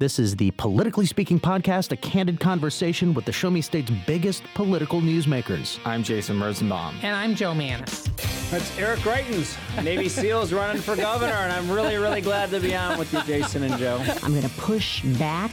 This is the Politically Speaking podcast, a candid conversation with the Show Me State's biggest political newsmakers. I'm Jason Rosenbaum. And I'm Jo Mannies. That's Eric Greitens, Navy SEALs running for governor, and I'm really, really glad to be on with you, Jason and Joe. I'm going to push back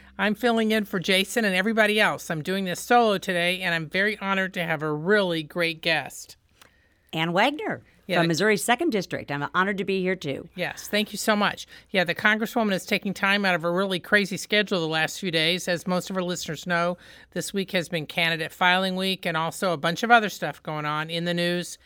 I'm filling in for Jason and everybody else. I'm doing this solo today, and I'm very honored to have a really great guest. Ann Wagner Yeah, from the- Missouri's second district. I'm honored to be here too. Yes, thank you so much. Yeah, the Congresswoman is taking time out of a really crazy schedule the last few days. As most of our listeners know, this week has been candidate filing week and also a bunch of other stuff going on in the news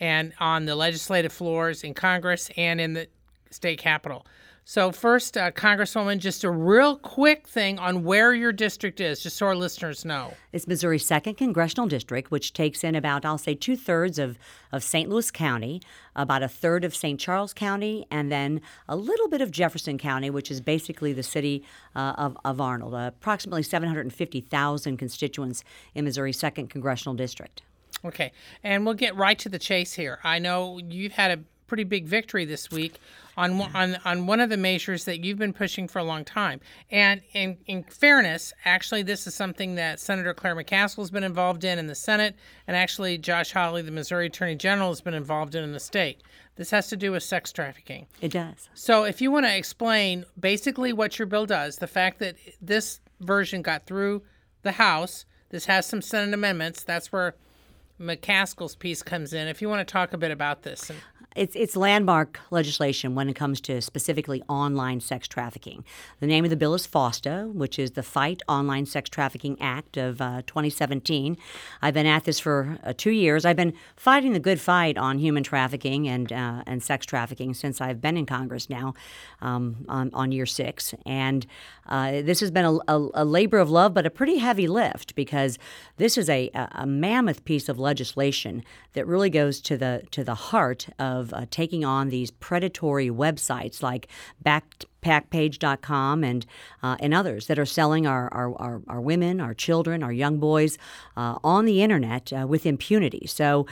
and on the legislative floors in Congress and in the state capitol. So, first, uh, Congresswoman, just a real quick thing on where your district is, just so our listeners know. It's Missouri's second congressional district, which takes in about, I'll say, two thirds of, of St. Louis County, about a third of St. Charles County, and then a little bit of Jefferson County, which is basically the city uh, of, of Arnold. Uh, approximately 750,000 constituents in Missouri's second congressional district. Okay, and we'll get right to the chase here. I know you've had a pretty big victory this week on one- on on one of the measures that you've been pushing for a long time. And in in fairness, actually, this is something that Senator Claire McCaskill has been involved in in the Senate, and actually Josh Hawley, the Missouri Attorney General, has been involved in in the state. This has to do with sex trafficking. It does. So, if you want to explain basically what your bill does, the fact that this version got through the House, this has some Senate amendments. That's where McCaskill's piece comes in. If you want to talk a bit about this, and It's, it's landmark legislation when it comes to specifically online sex trafficking. The name of the bill is FOSTA, which is the Fight Online Sex Trafficking Act of uh, 2017. I've been at this for uh, two years. I've been fighting the good fight on human trafficking and uh, and sex trafficking since I've been in Congress now, um, on, on year six. And uh, this has been a, a, a labor of love, but a pretty heavy lift because this is a, a a mammoth piece of legislation that really goes to the to the heart of uh, taking on these predatory websites like backpackpage.com and uh, and others that are selling our, our, our, our women, our children, our young boys uh, on the internet uh, with impunity. So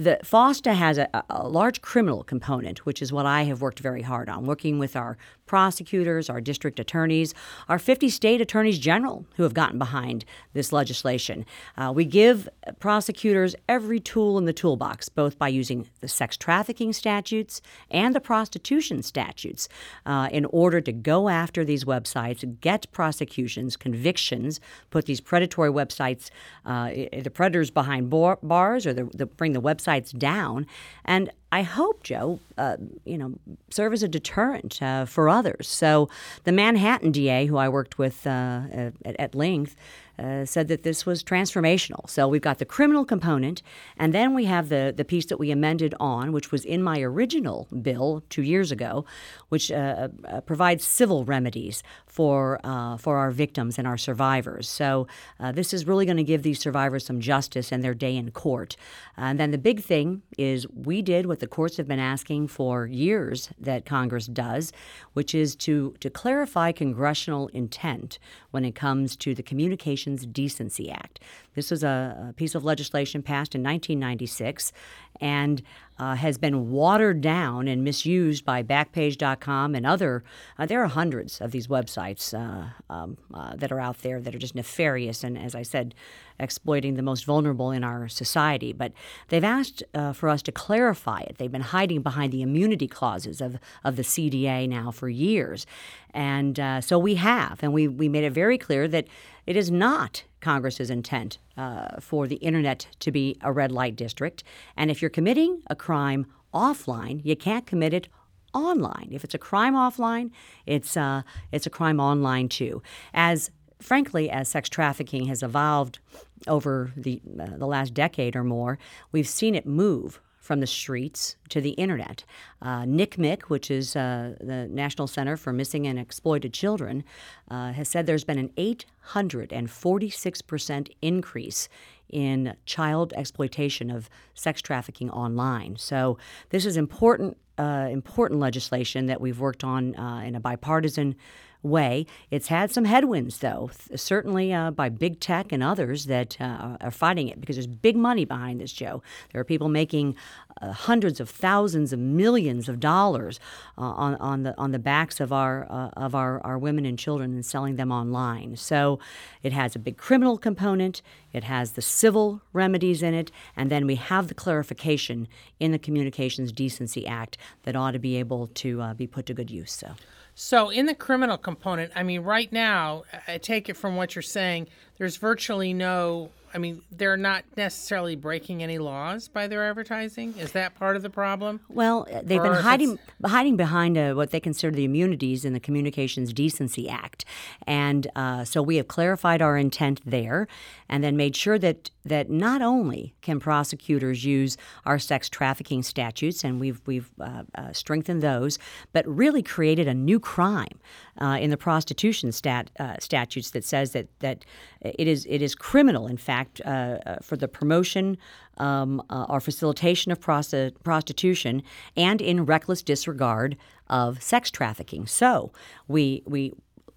the FOSTA has a, a large criminal component, which is what I have worked very hard on, working with our prosecutors, our district attorneys, our 50 state attorneys general who have gotten behind this legislation. Uh, we give prosecutors every tool in the toolbox, both by using the sex trafficking statutes and the prostitution statutes, uh, in order to go after these websites, get prosecutions, convictions, put these predatory websites, uh, the predators behind bar- bars, or the, the, bring the websites down. And I hope, Jo, uh, you know, serve as a deterrent uh, for others. So the Manhattan DA, who I worked with uh, at, at length, uh, said that this was transformational. So we've got the criminal component, and then we have the, the piece that we amended on, which was in my original bill two years ago, which uh, uh, provides civil remedies for uh, for our victims and our survivors. So uh, this is really going to give these survivors some justice and their day in court. And then the big thing is we did what the courts have been asking for years that Congress does, which is to to clarify congressional intent when it comes to the Communications Decency Act. This was a, a piece of legislation passed in 1996 and uh, has been watered down and misused by Backpage.com and other. Uh, there are hundreds of these websites uh, um, uh, that are out there that are just nefarious and, as I said, exploiting the most vulnerable in our society. But they've asked uh, for us to clarify it. They've been hiding behind the immunity clauses of, of the CDA now for years. And uh, so we have, and we, we made it very clear that it is not Congress's intent uh, for the internet to be a red light district. And if you're committing a crime offline, you can't commit it online. If it's a crime offline, it's uh, it's a crime online too. As frankly, as sex trafficking has evolved over the uh, the last decade or more, we've seen it move from the streets to the internet. Uh, NCMEC, which is uh, the National Center for Missing and Exploited Children, uh, has said there's been an 846% increase in child exploitation of sex trafficking online. So this is important, uh, important legislation that we've worked on uh, in a bipartisan way. It's had some headwinds, though, th- certainly uh, by big tech and others that uh, are fighting it because there's big money behind this, Jo. There are people making uh, hundreds of thousands of millions of dollars uh, on, on the on the backs of our uh, of our, our women and children and selling them online. So it has a big criminal component. It has the civil remedies in it, and then we have the clarification in the Communications Decency Act that ought to be able to uh, be put to good use. So. So, in the criminal component, I mean, right now, I take it from what you're saying, there's virtually no I mean, they're not necessarily breaking any laws by their advertising. Is that part of the problem? Well, they've or been hiding hiding behind uh, what they consider the immunities in the Communications Decency Act, and uh, so we have clarified our intent there, and then made sure that that not only can prosecutors use our sex trafficking statutes, and we've we've uh, uh strengthened those, but really created a new crime uh, in the prostitution stat, uh, statutes that says that that it is it is criminal, in fact, uh, uh for the promotion um, uh, or facilitation of prosti- prostitution and in reckless disregard of sex trafficking. So we we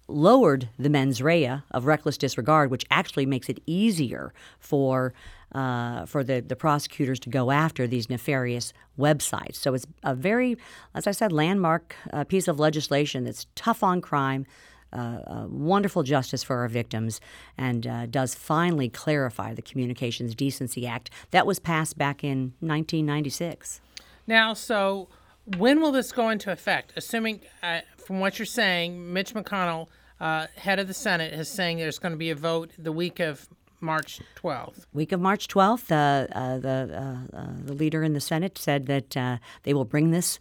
lowered the mens rea of reckless disregard, which actually makes it easier for uh, for the, the prosecutors to go after these nefarious websites. So it's a very, as I said, landmark uh, piece of legislation that's tough on crime. Uh, wonderful justice for our victims and uh, does finally clarify the Communications Decency Act that was passed back in 1996. Now, so when will this go into effect? Assuming, uh, from what you're saying, Mitch McConnell, uh, head of the Senate, is saying there's going to be a vote the week of March 12th. Week of March 12th, uh, uh, the, uh, uh, the leader in the Senate said that uh, they will bring this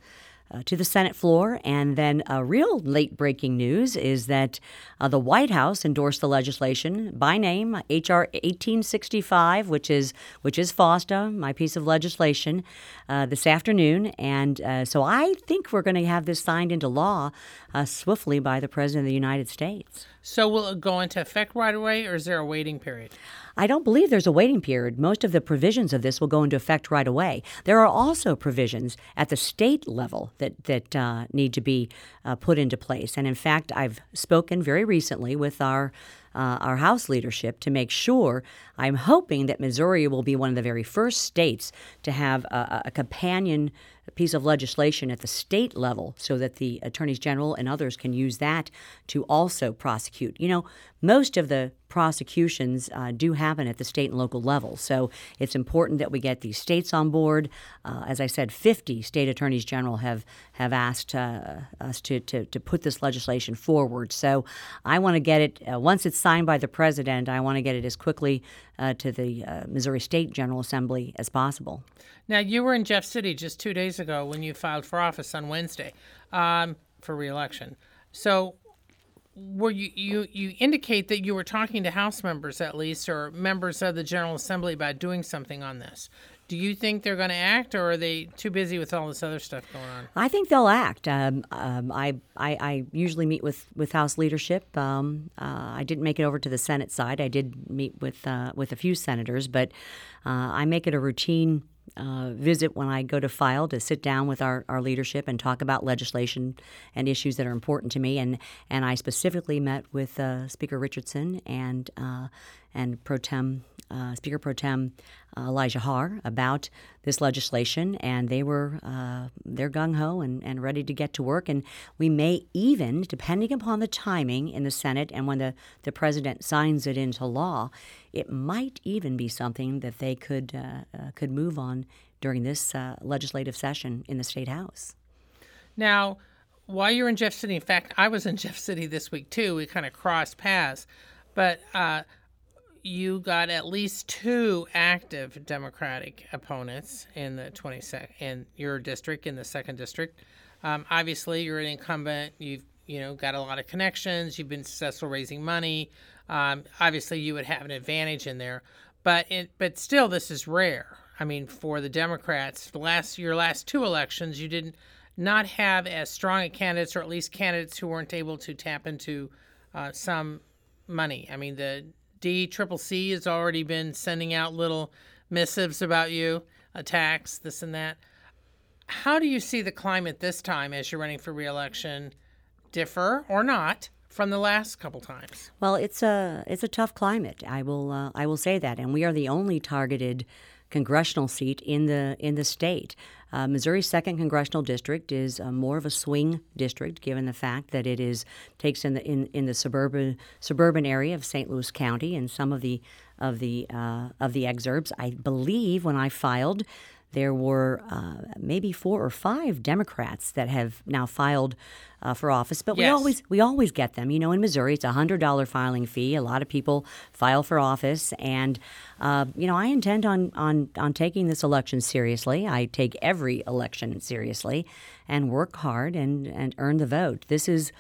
uh, to the Senate floor. And then a real late breaking news is that uh, the White House endorsed the legislation by name, H.R. 1865, which is which is FOSTA, my piece of legislation, uh, this afternoon. And uh, so I think we're going to have this signed into law uh, swiftly by the President of the United States. So will it go into effect right away, or is there a waiting period? I don't believe there's a waiting period. Most of the provisions of this will go into effect right away. There are also provisions at the state level that that uh, need to be uh, put into place. And in fact, I've spoken very recently with our uh, our House leadership to make sure. I'm hoping that Missouri will be one of the very first states to have a, a companion piece of legislation at the state level so that the attorneys general and others can use that to also prosecute. You know, most of the prosecutions uh, do happen at the state and local level. So it's important that we get these states on board. Uh, as I said, 50 state attorneys general have have asked uh, us to, to, to put this legislation forward. So I want to get it uh, once it's signed by the president. I want to get it as quickly uh, to the uh, Missouri State General Assembly as possible. Now you were in Jeff City just two days ago when you filed for office on Wednesday um, for reelection. So were you, you you indicate that you were talking to House members at least or members of the General Assembly about doing something on this. Do you think they're going to act, or are they too busy with all this other stuff going on? I think they'll act. Um, um, I, I, I usually meet with, with House leadership. Um, uh, I didn't make it over to the Senate side. I did meet with uh, with a few senators, but uh, I make it a routine uh, visit when I go to file to sit down with our, our leadership and talk about legislation and issues that are important to me. And, and I specifically met with uh, Speaker Richardson and, uh, and Pro Tem, uh, Speaker Pro Tem uh, Elijah Haahr about this legislation, and they were uh, they're gung ho and, and ready to get to work. And we may even, depending upon the timing in the Senate and when the, the president signs it into law, it might even be something that they could uh, uh could move on during this uh, legislative session in the state house. Now, while you're in Jeff City, in fact, I was in Jeff City this week too. We kind of crossed paths, but you got at least two active Democratic opponents in the 22nd in your district, in the second district. Um, obviously, you're an incumbent. You've you know got a lot of connections. You've been successful raising money. Um, obviously, you would have an advantage in there, but it, but still, this is rare. I mean, for the Democrats, the last your last two elections, you didn't not have as strong a candidates, or at least candidates who weren't able to tap into uh, some money. I mean, the D Triple C has already been sending out little missives about you, attacks, this and that. How do you see the climate this time as you're running for reelection differ or not from the last couple times? Well, it's a it's a tough climate. I will uh, I will say that, and we are the only targeted congressional seat in the in the state. Uh, Missouri's second congressional district is uh, more of a swing district, given the fact that it is takes in the in, in the suburban suburban area of St. Louis County, and some of the of the uh, of the exurbs. I believe when I filed there were uh, maybe four or five Democrats that have now filed uh, for office, but we always we always get them. You know, in Missouri, it's a hundred dollar filing fee. A lot of people file for office, and uh, you know, I intend on on on taking this election seriously. I take every election seriously, and work hard and and earn the vote. This is.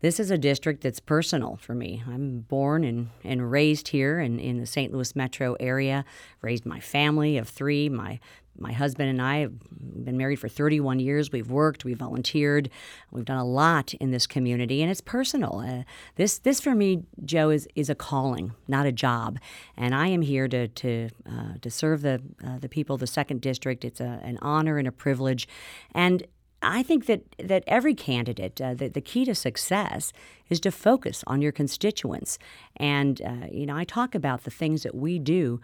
This is a district that's personal for me. I'm born and, and raised here in, in the St. Louis metro area, raised my family of three. My my husband and I have been married for 31 years. We've worked, we've volunteered, we've done a lot in this community, and it's personal. Uh, this, this for me, Jo, is, is a calling, not a job. And I am here to, to, uh, to serve the, uh, the people of the second district. It's a, an honor and a privilege. And I think that, that every candidate, uh, the, the key to success is to focus on your constituents. And, uh, you know, I talk about the things that we do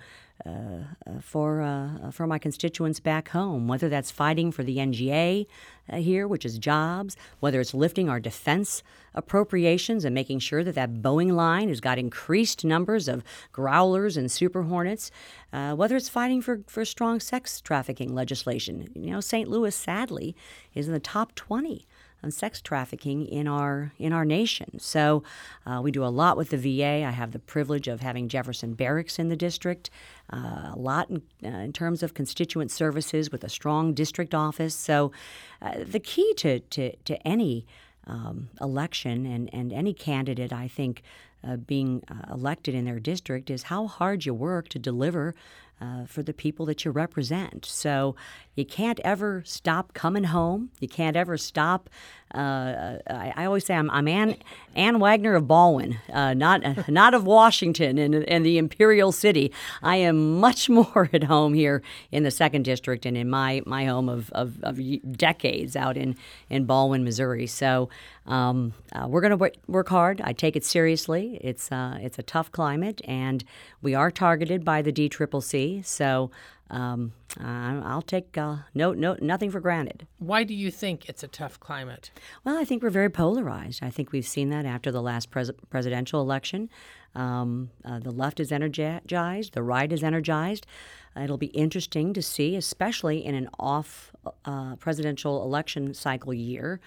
for, uh, for my constituents back home, whether that's fighting for the NGA uh, here, which is jobs, whether it's lifting our defense appropriations and making sure that that Boeing line has got increased numbers of growlers and super hornets, uh, whether it's fighting for, for strong sex trafficking legislation. You know, St. Louis, sadly, is in the top 20 on sex trafficking in our in our nation. So uh, we do a lot with the VA. I have the privilege of having Jefferson Barracks in the district, uh, a lot in, uh, in terms of constituent services with a strong district office. So uh, the key to to, to any um, election and, and any candidate, I think, uh, being uh, elected in their district is how hard you work to deliver uh, for the people that you represent. So you can't ever stop coming home. You can't ever stop. Uh, I, I always say I'm, I'm Ann, Ann Wagner of Baldwin, uh, not not of Washington and, and the Imperial City. I am much more at home here in the second district and in my, my home of, of, of decades out in, in Baldwin, Missouri. So um, uh, we're going to work, work hard. I take it seriously. It's uh, it's a tough climate, and we are targeted by the DCCC. So um, I'll take uh, no no nothing for granted. Why do you think it's a tough climate? Well, I think we're very polarized. I think we've seen that after the last pres- presidential election. Um, uh, the left is energized, the right is energized. it'll be interesting to see, especially in an off uh, presidential election cycle year,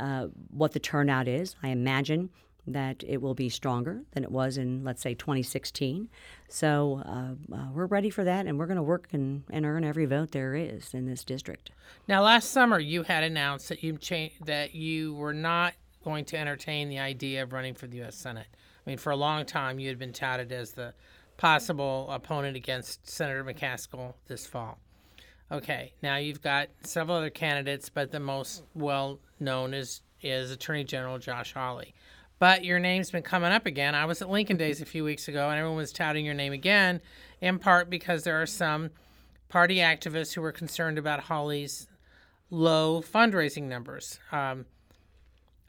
uh, what the turnout is. I imagine that it will be stronger than it was in, let's say, 2016. So uh, uh, we're ready for that, and we're going to work and, and earn every vote there is in this district. Now, last summer you had announced that you cha- that you were not going to entertain the idea of running for the U.S. Senate. I mean, for a long time you had been touted as the possible opponent against Senator McCaskill this fall. Okay, now you've got several other candidates, but the most well known is is Attorney General Josh Hawley. But your name's been coming up again. I was at Lincoln Days a few weeks ago, and everyone was touting your name again, in part because there are some party activists who were concerned about Hawley's low fundraising numbers. Um,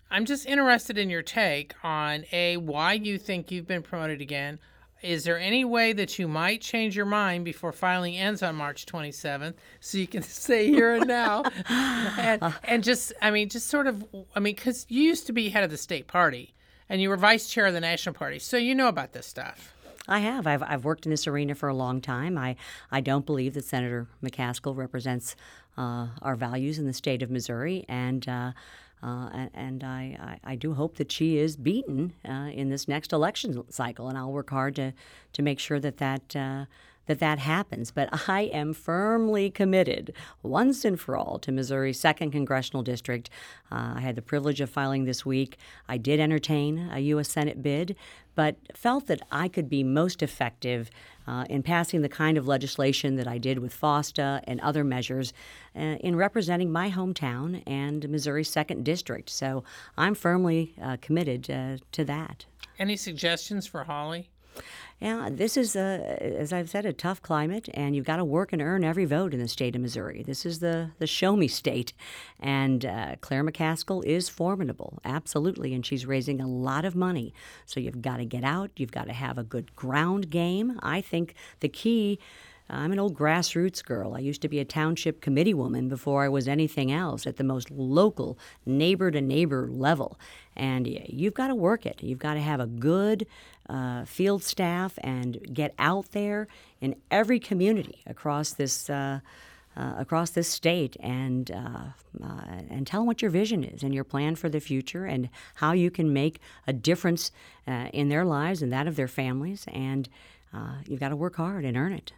I'm just interested in your take on a why you think you've been promoted again. Is there any way that you might change your mind before filing ends on March 27th, so you can say here and now, and, and just I mean, just sort of I mean, because you used to be head of the state party, and you were vice chair of the national party, so you know about this stuff. I have. I've, I've worked in this arena for a long time. I, I don't believe that Senator McCaskill represents uh, our values in the state of Missouri, and uh, uh, and, I, I, I do hope that she is beaten uh, in this next election cycle, and I'll work hard to to make sure that that. That that happens, but I am firmly committed once and for all to Missouri's second congressional district. Uh, I had the privilege of filing this week. I did entertain a U.S. Senate bid, but felt that I could be most effective uh, in passing the kind of legislation that I did with FOSTA and other measures uh, in representing my hometown and Missouri's second district. So I'm firmly uh, committed uh, to that. Any suggestions for Hawley? Yeah, this is, a, as I've said, a tough climate, and you've got to work and earn every vote in the state of Missouri. This is the, the show me state. And uh, Claire McCaskill is formidable, absolutely, and she's raising a lot of money. So you've got to get out, you've got to have a good ground game. I think the key. I'm an old grassroots girl. I used to be a township committee woman before I was anything else at the most local, neighbor to neighbor level. And you've got to work it. You've got to have a good uh, field staff and get out there in every community across this. Uh, uh, across this state and uh, uh, and tell them what your vision is and your plan for the future and how you can make a difference uh, in their lives and that of their families and you've got to work hard and earn it.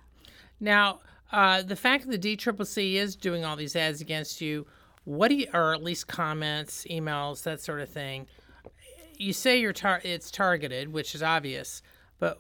Now, the fact that the DCCC is doing all these ads against you, what do you, or at least comments, emails, that sort of thing? You say you're tar- it's targeted, which is obvious, but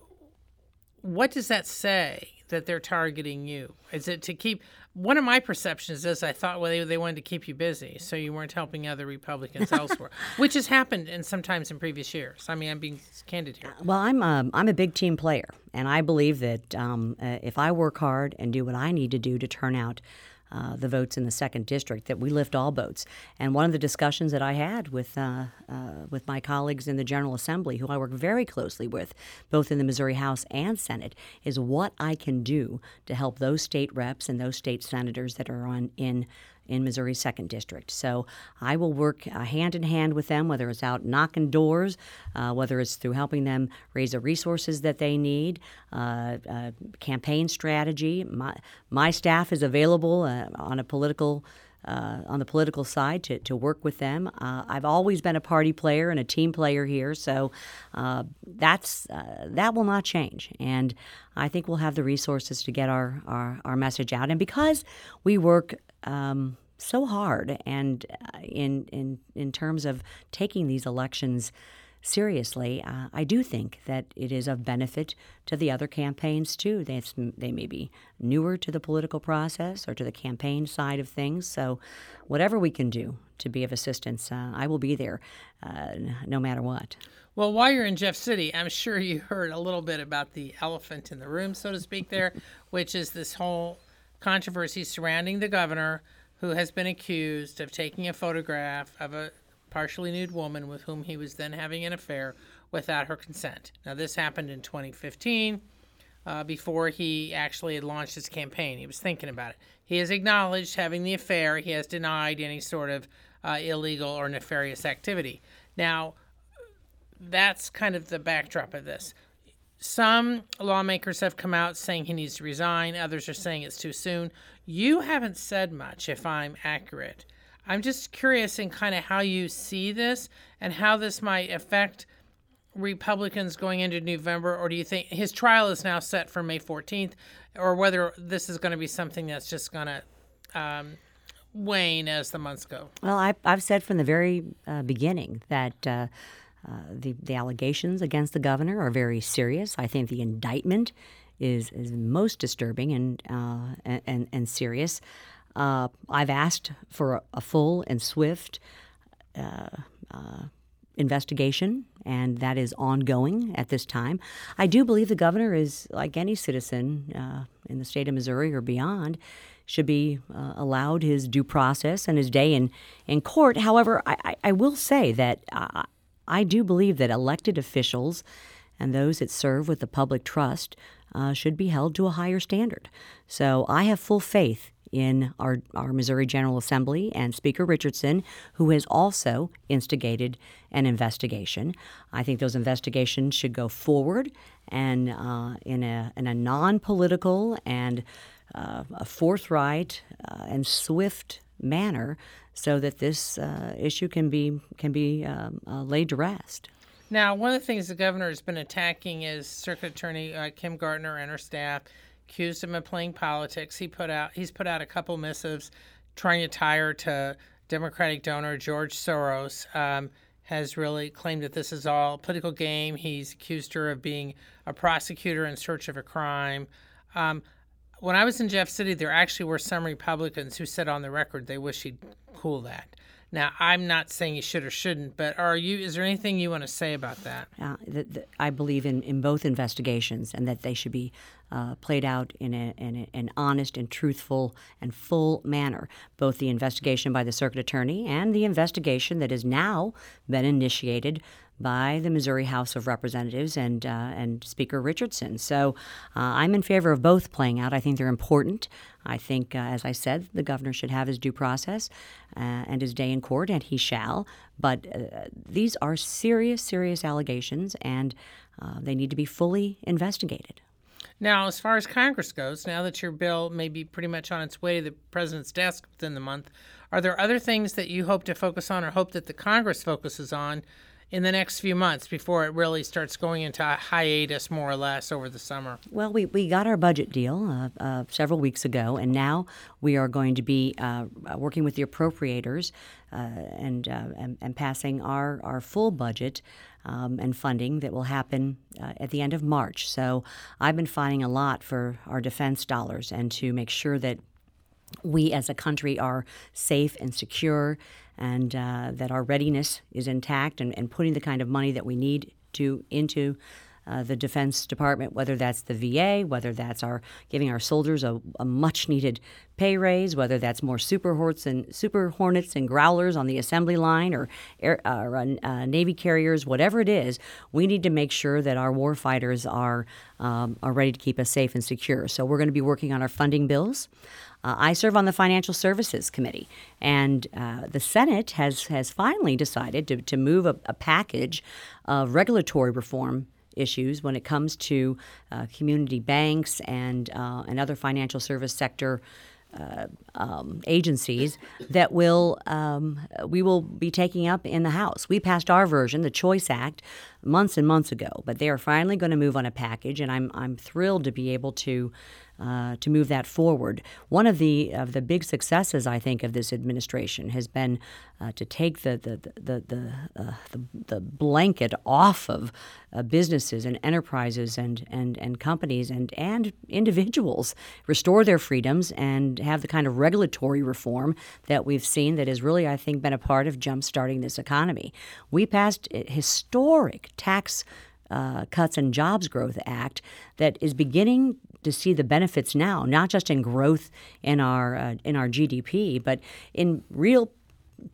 what does that say that they're targeting you? Is it to keep? One of my perceptions is I thought well they, they wanted to keep you busy, so you weren't helping other Republicans elsewhere, which has happened and sometimes in previous years. I mean, I'm being candid here. Well, I'm a, I'm a big team player, and I believe that um, uh, if I work hard and do what I need to do to turn out uh, the votes in the second district, that we lift all boats. And one of the discussions that I had with uh, uh, with my colleagues in the General Assembly, who I work very closely with, both in the Missouri House and Senate, is what I can do to help those state reps and those state senators that are on in in Missouri's second district. So I will work uh, hand in hand with them, whether it's out knocking doors, uh, whether it's through helping them raise the resources that they need, uh, uh campaign strategy. My my staff is available uh, on a political. Uh, on the political side to, to work with them. Uh, I've always been a party player and a team player here, so uh, that's that will not change. And I think we'll have the resources to get our, our, our message out. And because we work um, so hard, and uh, in in in terms of taking these elections seriously, uh, I do think that it is of benefit to the other campaigns too. They they may be newer to the political process or to the campaign side of things. So, whatever we can do to be of assistance, uh, I will be there, uh, no matter what. Well, while you're in Jeff City, I'm sure you heard a little bit about the elephant in the room, so to speak, there, which is this whole controversy surrounding the governor who has been accused of taking a photograph of a partially nude woman with whom he was then having an affair without her consent. Now, this happened in 2015 uh, before he actually had launched his campaign. He was thinking about it. He has acknowledged having the affair, he has denied any sort of uh, illegal or nefarious activity. Now, that's kind of the backdrop of this. Some lawmakers have come out saying he needs to resign. Others are saying it's too soon. You haven't said much, if I'm accurate. I'm just curious in kind of how you see this and how this might affect Republicans going into November, or do you think his trial is now set for May 14th, or whether this is going to be something that's just going to um, wane as the months go? Well, I, have said from the very uh, beginning that. Uh, uh, the, the allegations against the governor are very serious. I think the indictment is, is most disturbing and, uh, and, and serious. Uh, I've asked for a, a full and swift uh, uh, investigation, and that is ongoing at this time. I do believe the governor is, like any citizen in the state of Missouri or beyond, should be uh, allowed his due process and his day in, in court. However, I, I, I will say that I do believe that elected officials and those that serve with the public trust uh, should be held to a higher standard. So I have full faith in our, our Missouri General Assembly and Speaker Richardson, who has also instigated an investigation. I think those investigations should go forward and uh, in a, in a non political and uh, a forthright uh, and swift manner so that this uh, issue can be can be um, uh, laid to rest. Now, one of the things the governor has been attacking is Circuit Attorney uh, Kim Gardner and her staff, accused him of playing politics. He put out he's put out a couple missives trying to tie her to Democratic donor George Soros. Um, has really claimed that this is all political game. He's accused her of being a prosecutor in search of a crime. Um, when I was in Jeff City, there actually were some Republicans who said on the record they wish he'd cool that. Now, I'm not saying you should or shouldn't, but are you? Is there anything you want to say about that? Uh, the, the, I believe in, in both investigations and that they should be uh, played out in, a, in a, an honest and truthful and full manner. Both the investigation by the circuit attorney and the investigation that has now been initiated by the Missouri House of Representatives and uh, and Speaker Richardson. So uh, I'm in favor of both playing out. I think they're important. I think, uh, as I said, the governor should have his due process uh, and his day in court, and he shall. But uh, these are serious, serious allegations, and uh, they need to be fully investigated. Now, as far as Congress goes, now that your bill may be pretty much on its way to the president's desk within the month, are there other things that you hope to focus on or hope that the Congress focuses on in the next few months before it really starts going into hiatus more or less over the summer? Well, we, we got our budget deal uh, uh, several weeks ago, and now we are going to be uh, working with the appropriators uh, and, uh, and, and passing our, our full budget. Um, and funding that will happen uh, at the end of March. So I've been fighting a lot for our defense dollars and to make sure that we as a country are safe and secure and uh, that our readiness is intact and, and putting the kind of money that we need to into uh, the Defense Department, whether that's the VA, whether that's our giving our soldiers a, a much needed pay raise, whether that's more Super Hornets and Super Hornets and Growlers on the assembly line, or, air, uh, or uh, Navy carriers, whatever it is, we need to make sure that our war fighters are um, are ready to keep us safe and secure. So we're going to be working on our funding bills. Uh, I serve on the Financial Services Committee, and uh, the Senate has has finally decided to, to move a, a package of regulatory reform issues when it comes to uh, community banks and uh, and other financial service sector uh, um, agencies that will um, we will be taking up in the House. We passed our version, the Choice Act, months and months ago, but they are finally going to move on a package, and I'm I'm thrilled to be able to uh, to move that forward. One of the of the big successes I think of this administration has been uh, to take the the the the, uh, the, the, blanket off of uh, businesses and enterprises and, and, and companies and and individuals, restore their freedoms and have the kind of regulatory reform that we've seen that has really I think been a part of jumpstarting this economy. We passed historic tax uh, Cuts and Jobs Growth Act that is beginning to see the benefits now, not just in growth in our uh, in our GDP, but in real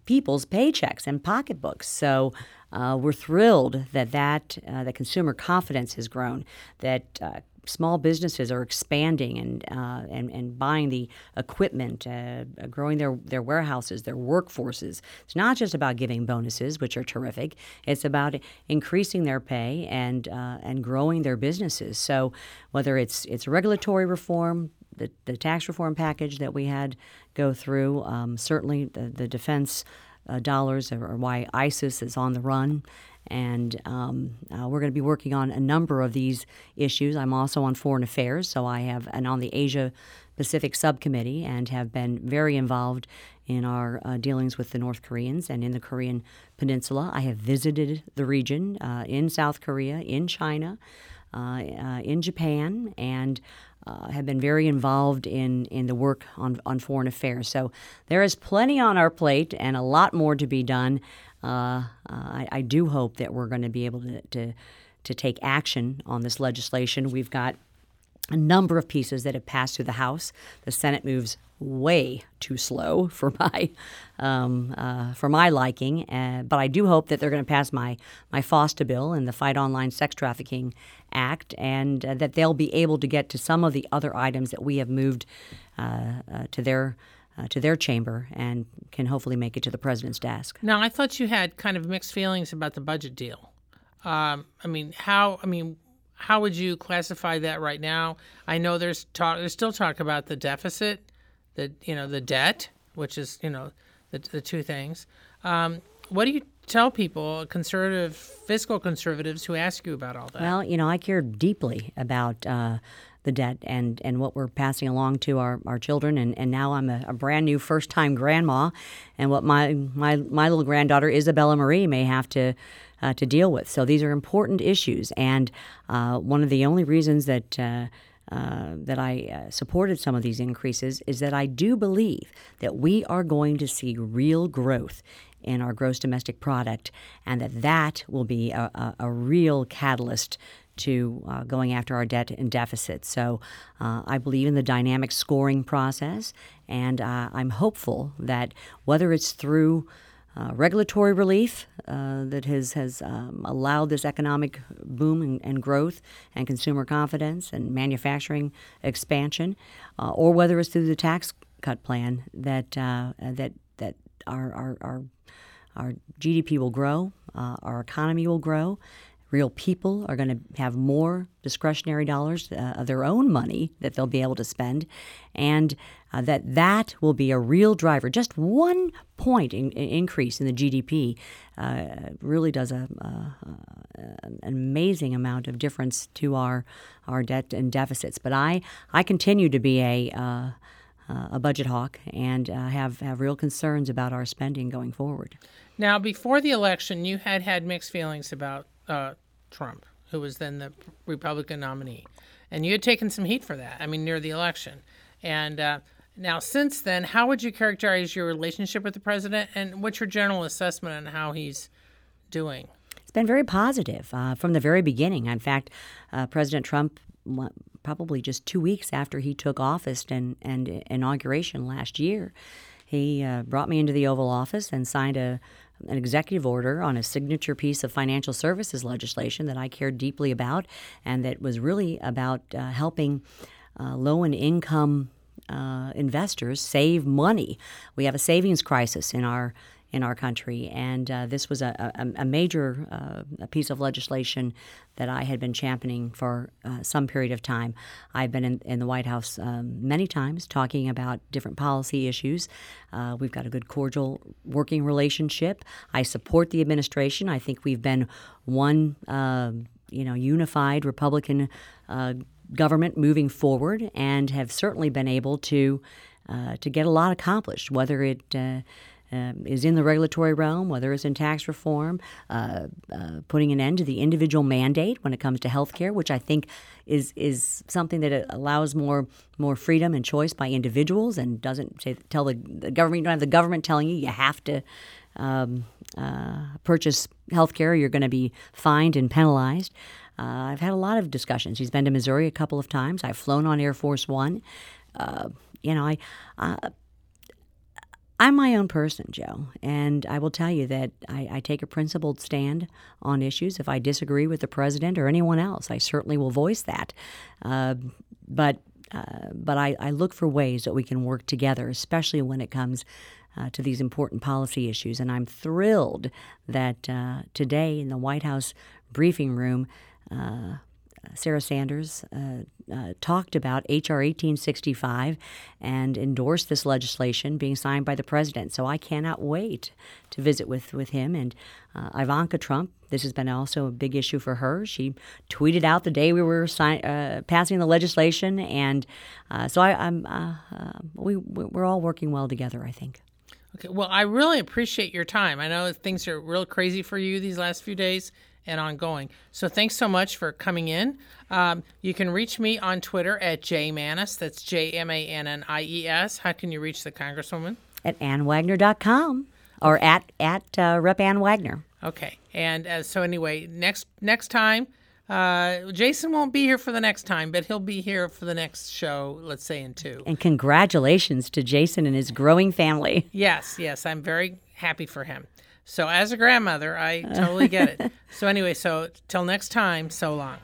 people's paychecks and pocketbooks. So uh, we're thrilled that that uh, that consumer confidence has grown, that uh, small businesses are expanding and uh, and, and buying the equipment, uh, growing their, their warehouses, their workforces. It's not just about giving bonuses, which are terrific. It's about increasing their pay and uh, and growing their businesses. So whether it's it's regulatory reform, the, the tax reform package that we had go through, um, certainly the, the defense uh, dollars or why ISIS is on the run and um, uh, we're going to be working on a number of these issues. I'm also on foreign affairs, so I have and on the Asia Pacific subcommittee and have been very involved in our uh, dealings with the North Koreans and in the Korean Peninsula. I have visited the region uh, in South Korea, in China, uh, uh, in Japan, and uh, have been very involved in, in the work on, on foreign affairs. So there is plenty on our plate and a lot more to be done. Uh, I, I, do hope that we're going to be able to, to, to take action on this legislation. We've got a number of pieces that have passed through the House. The Senate moves way too slow for my um, uh, for my liking, uh, but I do hope that they're going to pass my my FOSTA bill and the Fight Online Sex Trafficking Act, and uh, that they'll be able to get to some of the other items that we have moved uh, uh, to their uh, to their chamber and can hopefully make it to the president's desk. Now, I thought you had kind of mixed feelings about the budget deal. Um, I mean, how? I mean, how would you classify that right now? I know there's talk. There's still talk about the deficit, the you know the debt, which is you know the the two things. Um, what do you tell people, conservative fiscal conservatives, who ask you about all that? Well, you know, I care deeply about. Uh, the debt and, and what we're passing along to our, our children. And, and now I'm a, a brand new first time grandma, and what my, my, my little granddaughter, Isabella Marie, may have to, uh, to deal with. So these are important issues. And uh, one of the only reasons that uh, uh, that I uh, supported some of these increases is that I do believe that we are going to see real growth in our gross domestic product, and that that will be a, a, a real catalyst to uh, going after our debt and deficit. So uh, I believe in the dynamic scoring process, and uh, I'm hopeful that whether it's through uh, regulatory relief uh, that has has um, allowed this economic boom and, and, growth and consumer confidence and manufacturing expansion, uh, or whether it's through the tax cut plan that that that our, our our our GDP will grow, our economy will grow, real people are going to have more discretionary dollars uh, of their own money that they'll be able to spend. And uh, that that will be a real driver just one point in, in increase in the gdp uh, really does a, an amazing amount of difference to our our debt and deficits but i i continue to be a uh, a budget hawk and uh, have have real concerns about our spending going forward. Now, before the election, you had had mixed feelings about uh, Trump, who was then the Republican nominee. And you had taken some heat for that, I mean, near the election. And uh, now, since then, how would you characterize your relationship with the president and what's your general assessment on how he's doing? It's been very positive uh, from the very beginning. In fact, uh, President Trump, probably just two weeks after he took office and, and inauguration last year, he uh, brought me into the Oval Office and signed a an executive order on a signature piece of financial services legislation that I cared deeply about and that was really about uh, helping uh, low and income uh, investors save money. We have a savings crisis in our in our country. And uh, this was a, a, a major uh, a piece of legislation that I had been championing for uh, some period of time. I've been in, in the White House um, many times talking about different policy issues. Uh, we've got a good, cordial working relationship. I support the administration. I think we've been one, uh, you know, unified Republican uh, government moving forward, and have certainly been able to to get a lot accomplished. Whether it um, is in the regulatory realm, whether it's in tax reform, uh, uh, putting an end to the individual mandate when it comes to health care, which I think is is something that allows more more freedom and choice by individuals and doesn't say, tell the, the government you don't have the government telling you you have to um, uh, purchase health care, you're going to be fined and penalized. Uh, I've had a lot of discussions. He's been to Missouri a couple of times. I've flown on Air Force One. Uh, you know, I uh, I'm my own person, Jo, and I will tell you that I, I, take a principled stand on issues. If I disagree with the president or anyone else, I certainly will voice that. Uh, but uh, but I, I, look for ways that we can work together, especially when it comes uh, to these important policy issues. And I'm thrilled that uh, today in the White House briefing room, uh, Sarah Sanders uh, uh, talked about H.R. 1865 and endorsed this legislation being signed by the president. So I cannot wait to visit with, with him. And uh, Ivanka Trump, this has been also a big issue for her. She tweeted out the day we were uh, passing the legislation. And uh, so I, am uh, we, we're all working well together, I think. Okay, well, I really appreciate your time. I know things are real crazy for you these last few days, and ongoing. So thanks so much for coming in. Um, you can reach me on Twitter at jmannies. That's J M A N N I E S. How can you reach the Congresswoman? At annwagner.com or at at uh, Rep Ann Wagner. Okay. And uh, so anyway, next next time. Uh, Jason won't be here for the next time, but he'll be here for the next show, let's say in two. And congratulations to Jason and his growing family. Yes, yes, I'm very happy for him. So as a grandmother, I totally get it. so anyway, so till next time, so long.